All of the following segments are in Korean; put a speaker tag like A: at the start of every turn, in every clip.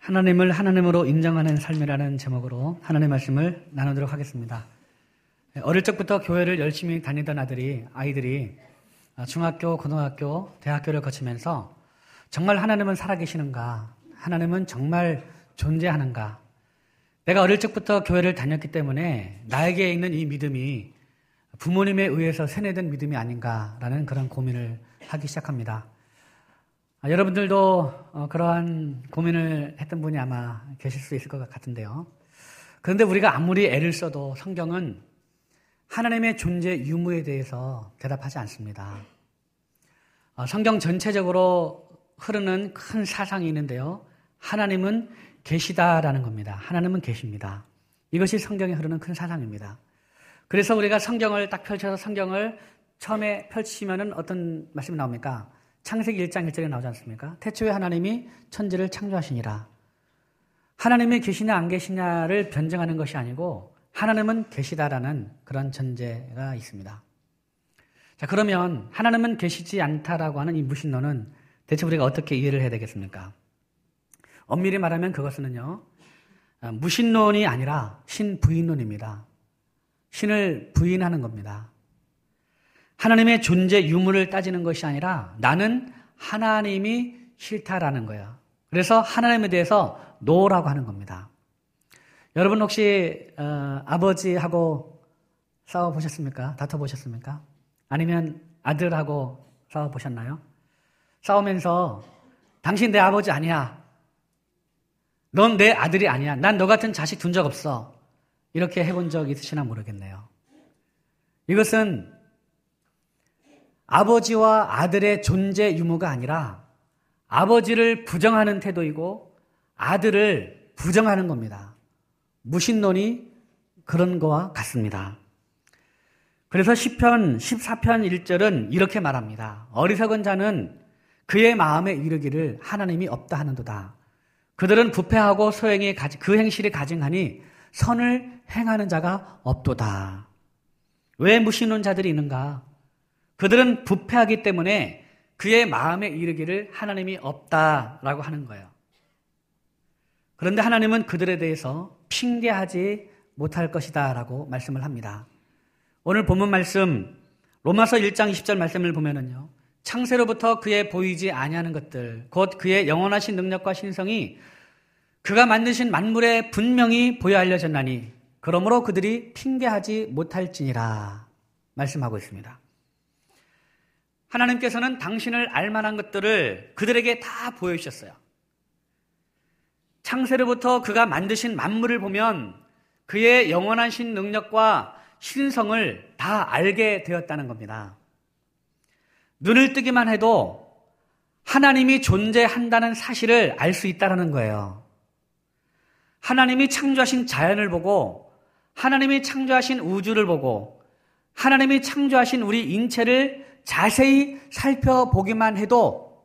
A: 하나님을 하나님으로 인정하는 삶이라는 제목으로 하나님의 말씀을 나누도록 하겠습니다. 어릴 적부터 교회를 열심히 다니던 아들이, 아이들이 중학교, 고등학교, 대학교를 거치면서 정말 하나님은 살아계시는가? 하나님은 정말 존재하는가? 내가 어릴 적부터 교회를 다녔기 때문에 나에게 있는 이 믿음이 부모님에 의해서 세뇌된 믿음이 아닌가라는 그런 고민을 하기 시작합니다. 아, 여러분들도 어, 그러한 고민을 했던 분이 아마 계실 수 있을 것 같은데요. 그런데 우리가 아무리 애를 써도 성경은 하나님의 존재 유무에 대해서 대답하지 않습니다. 어, 성경 전체적으로 흐르는 큰 사상이 있는데요. 하나님은 계시다라는 겁니다. 하나님은 계십니다. 이것이 성경에 흐르는 큰 사상입니다. 그래서 우리가 성경을 딱 펼쳐서 성경을 처음에 펼치면은 어떤 말씀이 나옵니까? 창세기 1장 1절에 나오지 않습니까? 태초에 하나님이 천지를 창조하시니라. 하나님이 계시냐 안 계시냐를 변증하는 것이 아니고 하나님은 계시다라는 그런 전제가 있습니다. 자, 그러면 하나님은 계시지 않다라고 하는 이 무신론은 대체 우리가 어떻게 이해를 해야 되겠습니까? 엄밀히 말하면 그것은요, 무신론이 아니라 신부인론입니다. 신을 부인하는 겁니다. 하나님의 존재 유무를 따지는 것이 아니라 나는 하나님이 싫다라는 거예요. 그래서 하나님에 대해서 노라고 하는 겁니다. 여러분 혹시 어, 아버지하고 싸워 보셨습니까? 다퉈 보셨습니까? 아니면 아들하고 싸워 보셨나요? 싸우면서 당신 내 아버지 아니야. 넌 내 아들이 아니야. 난 너 같은 자식 둔 적 없어. 이렇게 해본 적 있으시나 모르겠네요. 이것은 아버지와 아들의 존재 유무가 아니라 아버지를 부정하는 태도이고 아들을 부정하는 겁니다. 무신론이 그런 거와 같습니다. 그래서 10편, 14편 1절은 이렇게 말합니다. 어리석은 자는 그의 마음에 이르기를 하나님이 없다 하는도다. 그들은 부패하고 소행이 그 행실이 가증하니 선을 행하는 자가 없도다. 왜 무신론 자들이 있는가? 그들은 부패하기 때문에 그의 마음에 이르기를 하나님이 없다라고 하는 거예요. 그런데 하나님은 그들에 대해서 핑계하지 못할 것이다 라고 말씀을 합니다. 오늘 본문 말씀 로마서 1장 20절 말씀을 보면은요. 창세로부터 그의 보이지 아니하는 것들 곧 그의 영원하신 능력과 신성이 그가 만드신 만물에 분명히 보여 알려졌나니 그러므로 그들이 핑계하지 못할지니라 말씀하고 있습니다. 하나님께서는 당신을 알만한 것들을 그들에게 다 보여주셨어요. 창세로부터 그가 만드신 만물을 보면 그의 영원하신 능력과 신성을 다 알게 되었다는 겁니다. 눈을 뜨기만 해도 하나님이 존재한다는 사실을 알 수 있다는 거예요. 하나님이 창조하신 자연을 보고 하나님이 창조하신 우주를 보고 하나님이 창조하신 우리 인체를 자세히 살펴보기만 해도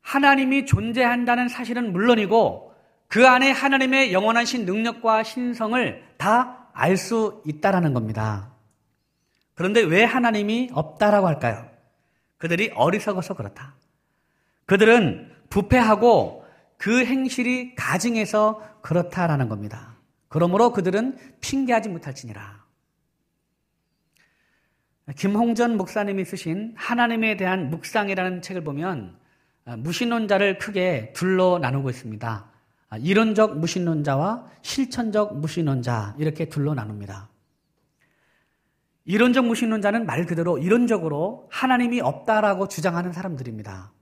A: 하나님이 존재한다는 사실은 물론이고 그 안에 하나님의 영원하신 능력과 신성을 다 알 수 있다라는 겁니다. 그런데 왜 하나님이 없다라고 할까요? 그들이 어리석어서 그렇다. 그들은 부패하고 그 행실이 가증해서 그렇다라는 겁니다. 그러므로 그들은 핑계하지 못할지니라. 김홍전 목사님이 쓰신 하나님에 대한 묵상이라는 책을 보면 아, 무신론자를 크게 둘로 나누고 있습니다. 아, 이론적 무신론자와 실천적 무신론자 이렇게 둘로 나눕니다. 이론적 무신론자는 말 그대로 이론적으로 하나님이 없다라고 주장하는 사람들입니다.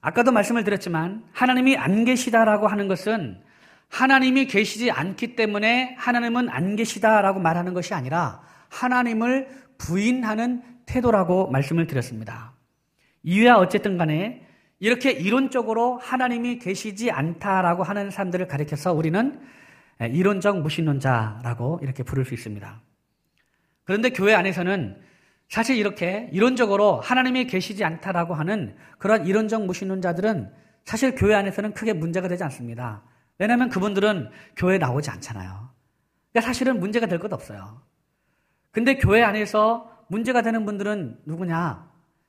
A: 아까도 말씀을 드렸지만 하나님이 안 계시다라고 하는 것은 하나님이 계시지 않기 때문에 하나님은 안 계시다라고 말하는 것이 아니라 하나님을 부인하는 태도라고 말씀을 드렸습니다. 이유야 어쨌든 간에 이렇게 이론적으로 하나님이 계시지 않다라고 하는 사람들을 가리켜서 우리는 이론적 무신론자라고 이렇게 부를 수 있습니다. 그런데 교회 안에서는 사실 이렇게 이론적으로 하나님이 계시지 않다라고 하는 그런 이론적 무신론자들은 사실 교회 안에서는 크게 문제가 되지 않습니다. 왜냐하면 그분들은 교회에 나오지 않잖아요. 그러니까 사실은 문제가 될 것 없어요. 근데 교회 안에서 문제가 되는 분들은 누구냐?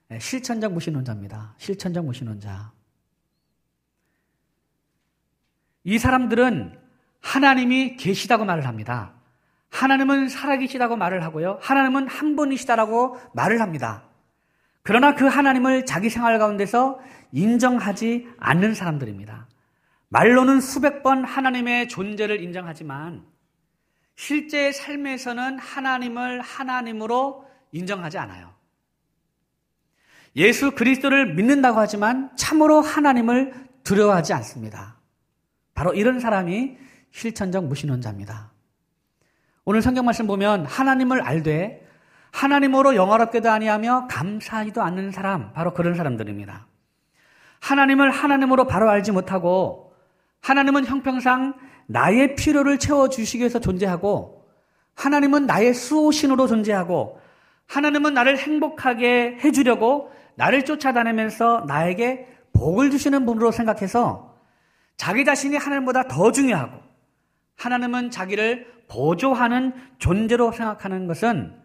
A: 네, 실천적 무신론자입니다. 실천적 무신론자. 이 사람들은 하나님이 계시다고 말을 합니다. 하나님은 살아계시다고 말을 하고요. 하나님은 한 분이시다라고 말을 합니다. 그러나 그 하나님을 자기 생활 가운데서 인정하지 않는 사람들입니다. 말로는 수백 번 하나님의 존재를 인정하지만 실제 삶에서는 하나님을 하나님으로 인정하지 않아요. 예수 그리스도를 믿는다고 하지만 참으로 하나님을 두려워하지 않습니다. 바로 이런 사람이 실천적 무신론자입니다. 오늘 성경 말씀 보면 하나님을 알되 하나님으로 영화롭게도 아니하며 감사하지도 않는 사람 바로 그런 사람들입니다. 하나님을 하나님으로 바로 알지 못하고 하나님은 형평상 나의 필요를 채워 주시기 위해서 존재하고 하나님은 나의 수호신으로 존재하고 하나님은 나를 행복하게 해주려고 나를 쫓아다니면서 나에게 복을 주시는 분으로 생각해서 자기 자신이 하나님보다 더 중요하고 하나님은 자기를 보조하는 존재로 생각하는 것은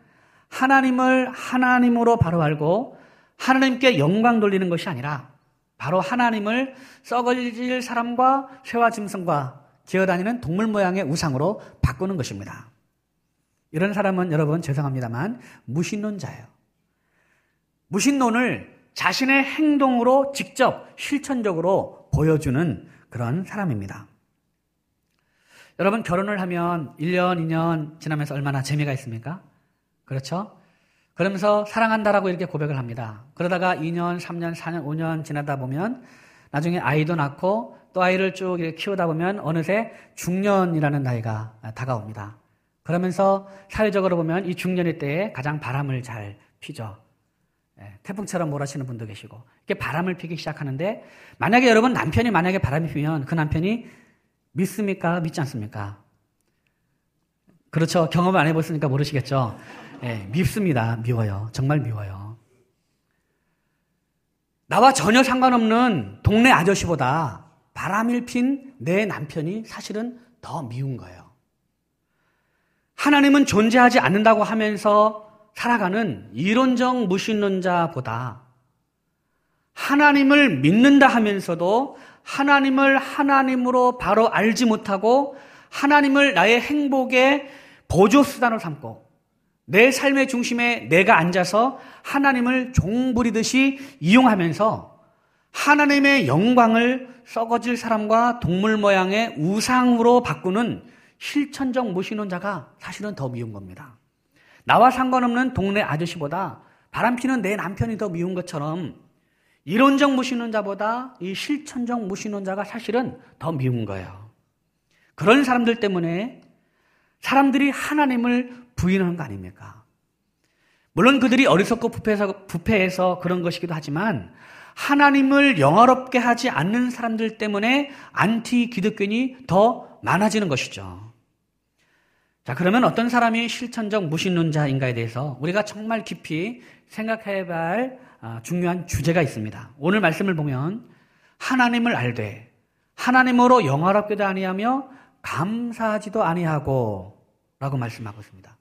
A: 하나님을 하나님으로 바로 알고 하나님께 영광 돌리는 것이 아니라 바로 하나님을 썩어질 사람과 새와 짐승과 기어다니는 동물 모양의 우상으로 바꾸는 것입니다. 이런 사람은 여러분 죄송합니다만 무신론자예요. 무신론을 자신의 행동으로 직접 실천적으로 보여주는 그런 사람입니다. 여러분 결혼을 하면 1년, 2년 지나면서 얼마나 재미가 있습니까? 그렇죠? 그러면서 사랑한다라고 이렇게 고백을 합니다. 그러다가 2년, 3년, 4년, 5년 지나다 보면 나중에 아이도 낳고 또 아이를 쭉 키우다 보면 어느새 중년이라는 나이가 다가옵니다. 그러면서 사회적으로 보면 이 중년의 때에 가장 바람을 잘 피죠. 예, 태풍처럼 몰아치는 분도 계시고 이렇게 바람을 피기 시작하는데 만약에 여러분 남편이 만약에 바람이 피면 그 남편이 믿습니까? 믿지 않습니까? 그렇죠. 경험 안 해봤으니까 모르시겠죠. 예, 밉습니다. 미워요. 정말 미워요. 나와 전혀 상관없는 동네 아저씨보다 바람을 핀내 남편이 사실은 더 미운 거예요. 하나님은 존재하지 않는다고 하면서 살아가는 이론적 무신론자보다 하나님을 믿는다 하면서도 하나님을 하나님으로 바로 알지 못하고 하나님을 나의 행복의 보조수단으로 삼고 내 삶의 중심에 내가 앉아서 하나님을 종부리듯이 이용하면서 하나님의 영광을 썩어질 사람과 동물 모양의 우상으로 바꾸는 실천적 무신론자가 사실은 더 미운 겁니다. 나와 상관없는 동네 아저씨보다 바람피는 내 남편이 더 미운 것처럼 이론적 무신론자보다 이 실천적 무신론자가 사실은 더 미운 거예요. 그런 사람들 때문에 사람들이 하나님을 부인하는 거 아닙니까? 물론 그들이 어리석고 부패해서, 부패해서 그런 것이기도 하지만 하나님을 영화롭게 하지 않는 사람들 때문에 안티 기독교인이 더 많아지는 것이죠. 자, 그러면 어떤 사람이 실천적 무신론자인가에 대해서 우리가 정말 깊이 생각해 봐야 할 아, 중요한 주제가 있습니다. 오늘 말씀을 보면 하나님을 알되 하나님으로 영화롭게도 아니하며 감사하지도 아니하고 라고 말씀하고 있습니다.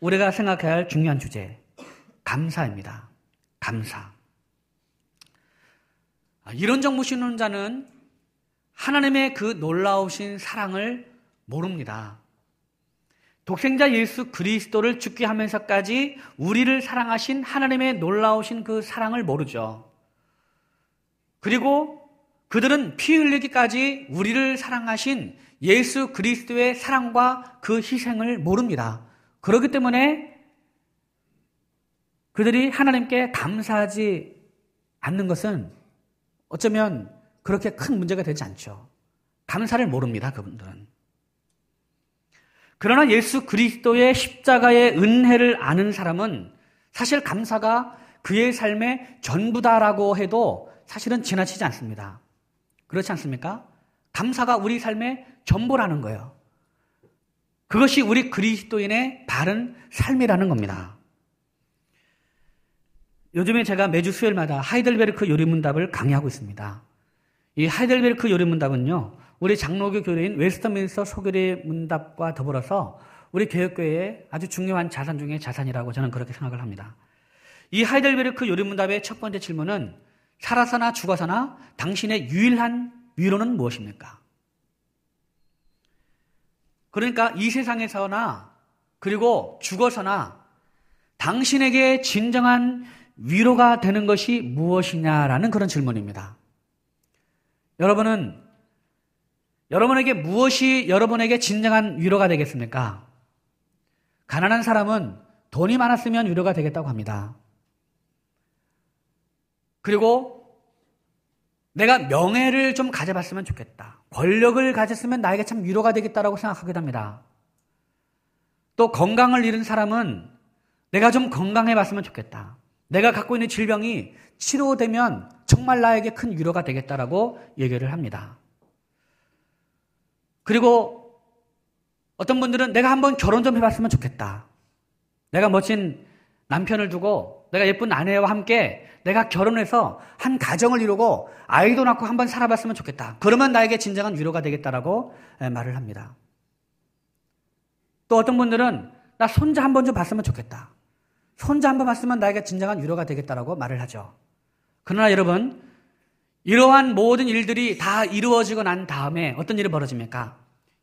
A: 우리가 생각해야 할 중요한 주제 감사입니다. 감사. 아, 이론적 무신론자는 하나님의 그 놀라우신 사랑을 모릅니다. 독생자 예수 그리스도를 죽게 하면서까지 우리를 사랑하신 하나님의 놀라우신 그 사랑을 모르죠. 그리고 그들은 피 흘리기까지 우리를 사랑하신 예수 그리스도의 사랑과 그 희생을 모릅니다. 그렇기 때문에 그들이 하나님께 감사하지 않는 것은 어쩌면 그렇게 큰 문제가 되지 않죠. 감사를 모릅니다, 그분들은. 그러나 예수 그리스도의 십자가의 은혜를 아는 사람은 사실 감사가 그의 삶의 전부다라고 해도 사실은 지나치지 않습니다. 그렇지 않습니까? 감사가 우리 삶의 전부라는 거예요. 그것이 우리 그리스도인의 바른 삶이라는 겁니다. 요즘에 제가 매주 수요일마다 하이델베르크 요리문답을 강의하고 있습니다. 이 하이델베르크 요리문답은요, 우리 장로교 교회인 웨스터민스터 소교리 문답과 더불어서 우리 교회교회의 아주 중요한 자산 중의 자산이라고 저는 그렇게 생각을 합니다. 이 하이델베르크 요리문답의 첫 번째 질문은 살아서나 죽어서나 당신의 유일한 위로는 무엇입니까? 그러니까 이 세상에서나 그리고 죽어서나 당신에게 진정한 위로가 되는 것이 무엇이냐라는 그런 질문입니다. 여러분은 여러분에게 무엇이 여러분에게 진정한 위로가 되겠습니까? 가난한 사람은 돈이 많았으면 위로가 되겠다고 합니다. 그리고 내가 명예를 좀 가져봤으면 좋겠다. 권력을 가졌으면 나에게 참 위로가 되겠다라고 생각하게 됩니다. 또 건강을 잃은 사람은 내가 좀 건강해 봤으면 좋겠다. 내가 갖고 있는 질병이 치료되면 정말 나에게 큰 위로가 되겠다라고 얘기를 합니다. 그리고 어떤 분들은 내가 한번 결혼 좀 해봤으면 좋겠다. 내가 멋진 남편을 두고 내가 예쁜 아내와 함께 내가 결혼해서 한 가정을 이루고 아이도 낳고 한번 살아봤으면 좋겠다. 그러면 나에게 진정한 위로가 되겠다라고 말을 합니다. 또 어떤 분들은 나 손자 한번 좀 봤으면 좋겠다. 손자 한번 봤으면 나에게 진정한 위로가 되겠다라고 말을 하죠. 그러나 여러분, 이러한 모든 일들이 다 이루어지고 난 다음에 어떤 일이 벌어집니까?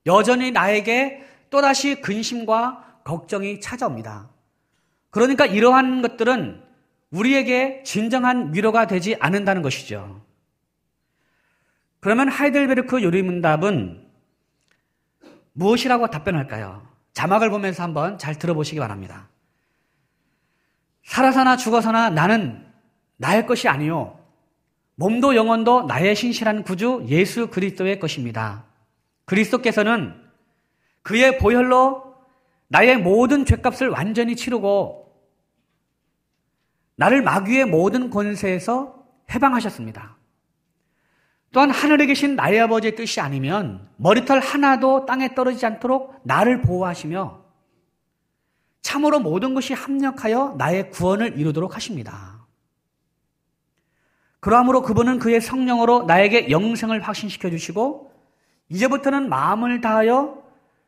A: 여전히 나에게 또다시 근심과 걱정이 찾아옵니다. 그러니까 이러한 것들은 우리에게 진정한 위로가 되지 않는다는 것이죠. 그러면 하이델베르크 요리문답은 무엇이라고 답변할까요? 자막을 보면서 한번 잘 들어보시기 바랍니다. 살아서나 죽어서나 나는 나의 것이 아니요. 몸도 영혼도 나의 신실한 구주 예수 그리스도의 것입니다. 그리스도께서는 그의 보혈로 나의 모든 죄값을 완전히 치르고 나를 마귀의 모든 권세에서 해방하셨습니다. 또한 하늘에 계신 나의 아버지의 뜻이 아니면 머리털 하나도 땅에 떨어지지 않도록 나를 보호하시며 참으로 모든 것이 합력하여 나의 구원을 이루도록 하십니다. 그러므로 그분은 그의 성령으로 나에게 영생을 확신시켜 주시고 이제부터는 마음을 다하여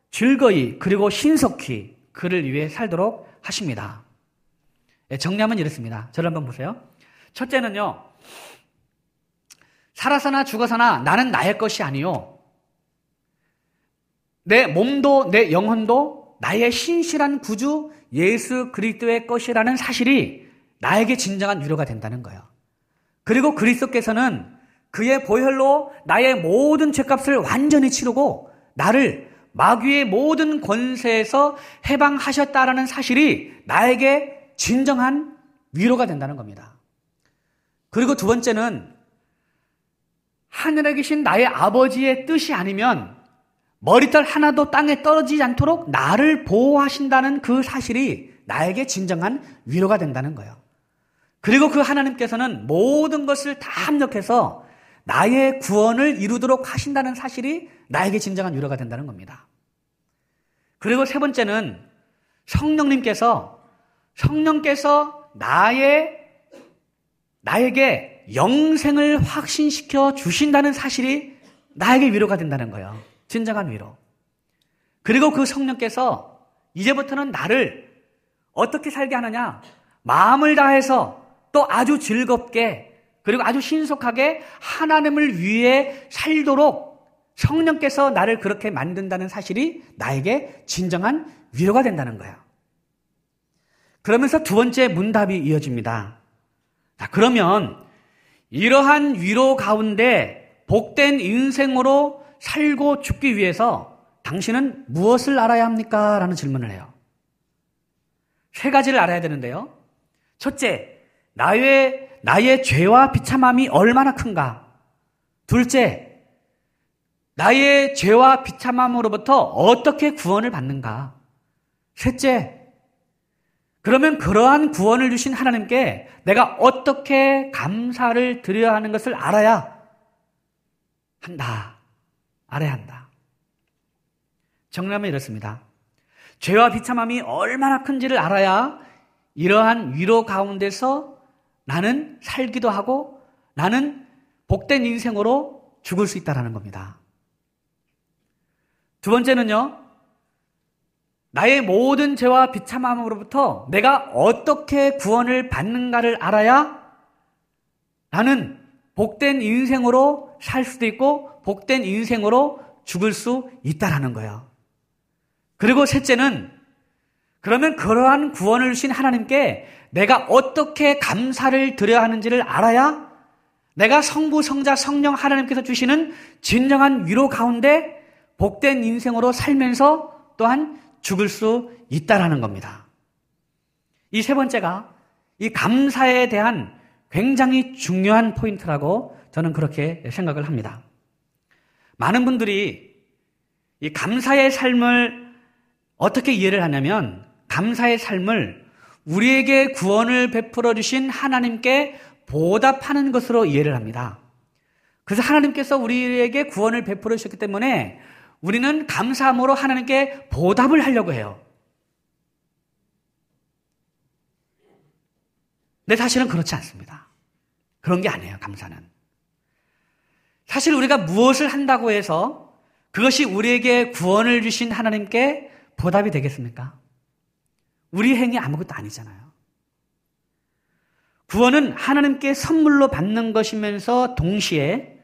A: 즐거이 그리고 신속히 그를 위해 살도록 하십니다. 예, 정리하면 이렇습니다. 저를 한번 보세요. 첫째는요. 살아서나 죽어서나 나는 나의 것이 아니요. 내 몸도 내 영혼도 나의 신실한 구주 예수 그리스도의 것이라는 사실이 나에게 진정한 위로가 된다는 거예요. 그리고 그리스도께서는 그의 보혈로 나의 모든 죄값을 완전히 치르고 나를 마귀의 모든 권세에서 해방하셨다라는 사실이 나에게 진정한 위로가 된다는 겁니다. 그리고 두 번째는 하늘에 계신 나의 아버지의 뜻이 아니면 머리털 하나도 땅에 떨어지지 않도록 나를 보호하신다는 그 사실이 나에게 진정한 위로가 된다는 거예요. 그리고 그 하나님께서는 모든 것을 다 합력해서 나의 구원을 이루도록 하신다는 사실이 나에게 진정한 위로가 된다는 겁니다. 그리고 세 번째는 성령님께서 성령께서 나의 나에게 영생을 확신시켜 주신다는 사실이 나에게 위로가 된다는 거예요. 진정한 위로. 그리고 그 성령께서 이제부터는 나를 어떻게 살게 하느냐? 마음을 다해서 또 아주 즐겁게 그리고 아주 신속하게 하나님을 위해 살도록 성령께서 나를 그렇게 만든다는 사실이 나에게 진정한 위로가 된다는 거예요. 그러면서 두 번째 문답이 이어집니다. 자, 그러면 이러한 위로 가운데 복된 인생으로 살고 죽기 위해서 당신은 무엇을 알아야 합니까? 라는 질문을 해요. 세 가지를 알아야 되는데요. 첫째, 나의, 나의 죄와 비참함이 얼마나 큰가? 둘째, 나의 죄와 비참함으로부터 어떻게 구원을 받는가? 셋째, 그러면 그러한 구원을 주신 하나님께 내가 어떻게 감사를 드려야 하는 것을 알아야 한다. 알아야 한다. 정리하면 이렇습니다. 죄와 비참함이 얼마나 큰지를 알아야 이러한 위로 가운데서 나는 살기도 하고 나는 복된 인생으로 죽을 수 있다라는 겁니다. 두 번째는요. 나의 모든 죄와 비참함으로부터 내가 어떻게 구원을 받는가를 알아야 나는 복된 인생으로 살 수도 있고 복된 인생으로 죽을 수 있다라는 거예요. 그리고 셋째는 그러면 그러한 구원을 주신 하나님께 내가 어떻게 감사를 드려야 하는지를 알아야 내가 성부, 성자, 성령 하나님께서 주시는 진정한 위로 가운데 복된 인생으로 살면서 또한 죽을 수 있다라는 겁니다. 이 세 번째가 이 감사에 대한 굉장히 중요한 포인트라고 저는 그렇게 생각을 합니다. 많은 분들이 이 감사의 삶을 어떻게 이해를 하냐면 감사의 삶을 우리에게 구원을 베풀어 주신 하나님께 보답하는 것으로 이해를 합니다. 그래서 하나님께서 우리에게 구원을 베풀어 주셨기 때문에 우리는 감사함으로 하나님께 보답을 하려고 해요. 근데 사실은 그렇지 않습니다. 그런 게 아니에요, 감사는. 사실 우리가 무엇을 한다고 해서 그것이 우리에게 구원을 주신 하나님께 보답이 되겠습니까? 우리 행위 아무것도 아니잖아요. 구원은 하나님께 선물로 받는 것이면서 동시에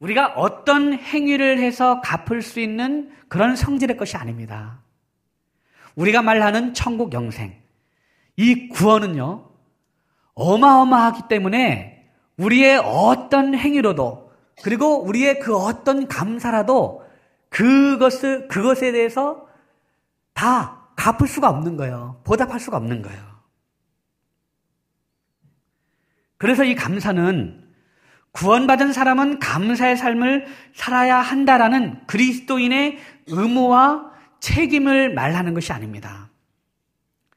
A: 우리가 어떤 행위를 해서 갚을 수 있는 그런 성질의 것이 아닙니다. 우리가 말하는 천국 영생. 이 구원은요, 어마어마하기 때문에 우리의 어떤 행위로도 그리고 우리의 그 어떤 감사라도 그것을, 그것에 대해서 다 갚을 수가 없는 거예요. 보답할 수가 없는 거예요. 그래서 이 감사는 구원받은 사람은 감사의 삶을 살아야 한다라는 그리스도인의 의무와 책임을 말하는 것이 아닙니다.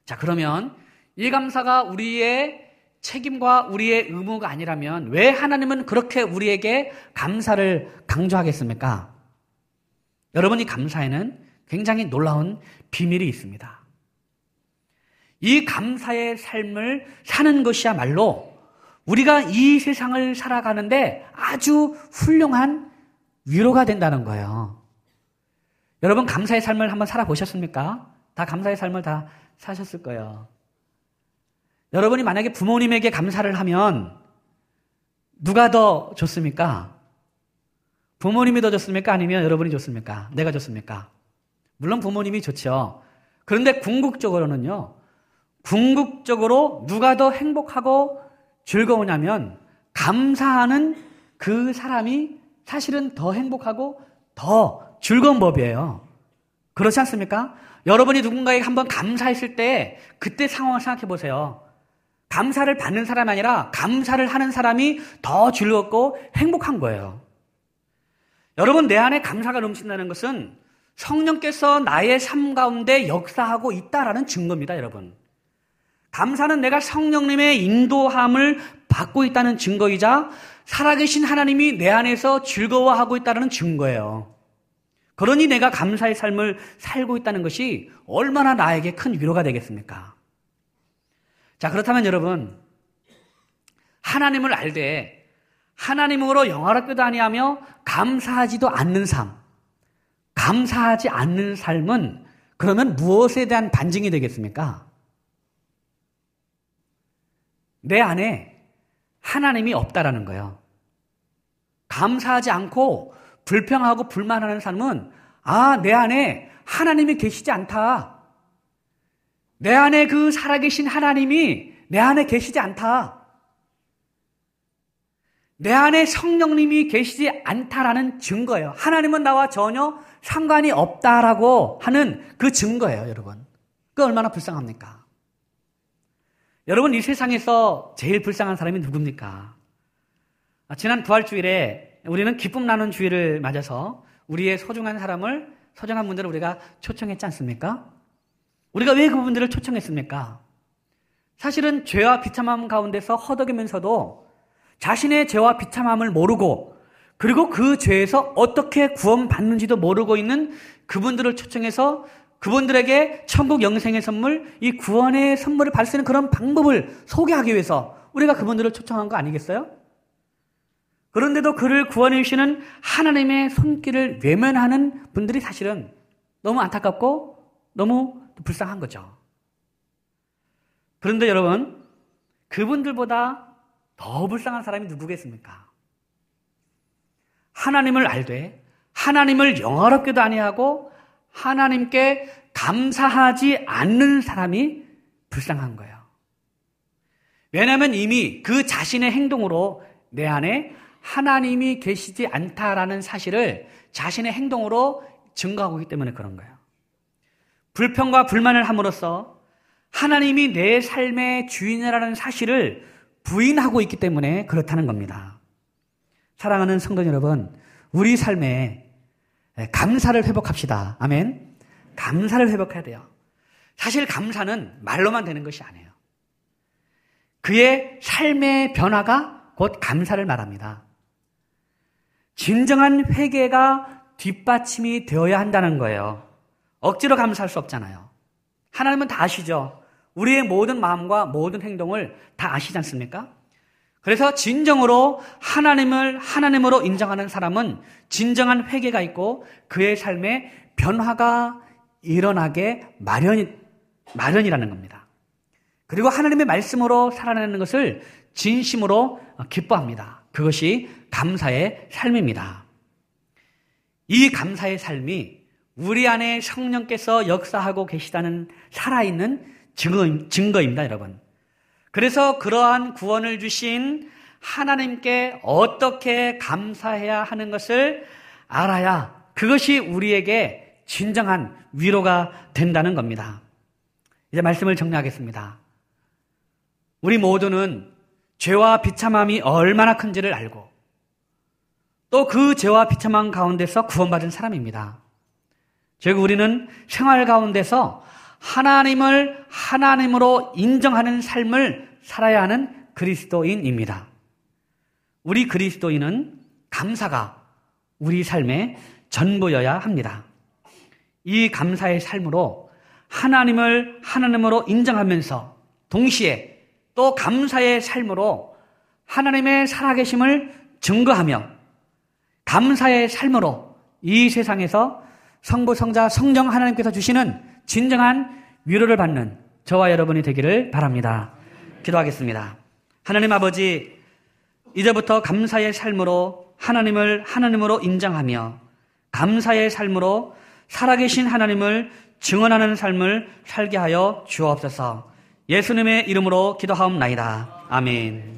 A: 자, 그러면 이 감사가 우리의 책임과 우리의 의무가 아니라면 왜 하나님은 그렇게 우리에게 감사를 강조하겠습니까? 여러분, 이 감사에는 굉장히 놀라운 비밀이 있습니다. 이 감사의 삶을 사는 것이야말로 우리가 이 세상을 살아가는데 아주 훌륭한 위로가 된다는 거예요. 여러분, 감사의 삶을 한번 살아보셨습니까? 다 감사의 삶을 다 사셨을 거예요. 여러분이 만약에 부모님에게 감사를 하면 누가 더 좋습니까? 부모님이 더 좋습니까? 아니면 여러분이 좋습니까? 내가 좋습니까? 물론 부모님이 좋죠. 그런데 궁극적으로는요, 궁극적으로 누가 더 행복하고 즐거우냐면, 감사하는 그 사람이 사실은 더 행복하고 더 즐거운 법이에요. 그렇지 않습니까? 여러분이 누군가에게 한번 감사했을 때, 그때 상황을 생각해 보세요. 감사를 받는 사람이 아니라 감사를 하는 사람이 더 즐겁고 행복한 거예요. 여러분, 내 안에 감사가 넘친다는 것은 성령께서 나의 삶 가운데 역사하고 있다라는 증거입니다, 여러분. 감사는 내가 성령님의 인도함을 받고 있다는 증거이자 살아계신 하나님이 내 안에서 즐거워하고 있다는 증거예요. 그러니 내가 감사의 삶을 살고 있다는 것이 얼마나 나에게 큰 위로가 되겠습니까? 자, 그렇다면 여러분, 하나님을 알되 하나님으로 영화롭게도 아니하며 감사하지도 않는 삶, 감사하지 않는 삶은 그러면 무엇에 대한 반증이 되겠습니까? 내 안에 하나님이 없다라는 거예요. 감사하지 않고 불평하고 불만하는 삶은 아, 내 안에 하나님이 계시지 않다. 내 안에 그 살아계신 하나님이 내 안에 계시지 않다. 내 안에 성령님이 계시지 않다라는 증거예요. 하나님은 나와 전혀 상관이 없다라고 하는 그 증거예요, 여러분. 그 얼마나 불쌍합니까? 여러분, 이 세상에서 제일 불쌍한 사람이 누굽니까? 아, 지난 부활주일에 우리는 기쁨 나눈 주일을 맞아서 우리의 소중한 사람을, 소중한 분들을 우리가 초청했지 않습니까? 우리가 왜 그분들을 초청했습니까? 사실은 죄와 비참함 가운데서 허덕이면서도 자신의 죄와 비참함을 모르고 그리고 그 죄에서 어떻게 구원받는지도 모르고 있는 그분들을 초청해서 그분들에게 천국 영생의 선물, 이 구원의 선물을 받을 수 있는 그런 방법을 소개하기 위해서 우리가 그분들을 초청한 거 아니겠어요? 그런데도 그를 구원해 주시는 하나님의 손길을 외면하는 분들이 사실은 너무 안타깝고 너무 불쌍한 거죠. 그런데 여러분, 그분들보다 더 불쌍한 사람이 누구겠습니까? 하나님을 알되 하나님을 영화롭게도 아니하고 하나님께 감사하지 않는 사람이 불쌍한 거예요. 왜냐하면 이미 그 자신의 행동으로 내 안에 하나님이 계시지 않다라는 사실을 자신의 행동으로 증거하고 있기 때문에 그런 거예요. 불평과 불만을 함으로써 하나님이 내 삶의 주인이라는 사실을 부인하고 있기 때문에 그렇다는 겁니다. 사랑하는 성도 여러분, 우리 삶에 감사를 회복합시다. 아멘. 감사를 회복해야 돼요. 사실 감사는 말로만 되는 것이 아니에요. 그의 삶의 변화가 곧 감사를 말합니다. 진정한 회개가 뒷받침이 되어야 한다는 거예요. 억지로 감사할 수 없잖아요. 하나님은 다 아시죠? 우리의 모든 마음과 모든 행동을 다 아시지 않습니까? 그래서 진정으로 하나님을 하나님으로 인정하는 사람은 진정한 회개가 있고 그의 삶에 변화가 일어나게 마련, 마련이라는 겁니다. 그리고 하나님의 말씀으로 살아내는 것을 진심으로 기뻐합니다. 그것이 감사의 삶입니다. 이 감사의 삶이 우리 안에 성령께서 역사하고 계시다는 살아있는 증거, 증거입니다, 여러분. 그래서 그러한 구원을 주신 하나님께 어떻게 감사해야 하는 것을 알아야 그것이 우리에게 진정한 위로가 된다는 겁니다. 이제 말씀을 정리하겠습니다. 우리 모두는 죄와 비참함이 얼마나 큰지를 알고 또 그 죄와 비참함 가운데서 구원받은 사람입니다. 즉 우리는 생활 가운데서 하나님을 하나님으로 인정하는 삶을 살아야 하는 그리스도인입니다. 우리 그리스도인은 감사가 우리 삶의 전부여야 합니다. 이 감사의 삶으로 하나님을 하나님으로 인정하면서 동시에 또 감사의 삶으로 하나님의 살아계심을 증거하며 감사의 삶으로 이 세상에서 성부, 성자, 성령 하나님께서 주시는 진정한 위로를 받는 저와 여러분이 되기를 바랍니다. 기도하겠습니다. 하나님 아버지, 이제부터 감사의 삶으로 하나님을 하나님으로 인정하며 감사의 삶으로 살아계신 하나님을 증언하는 삶을 살게 하여 주옵소서. 예수님의 이름으로 기도하옵나이다. 아멘.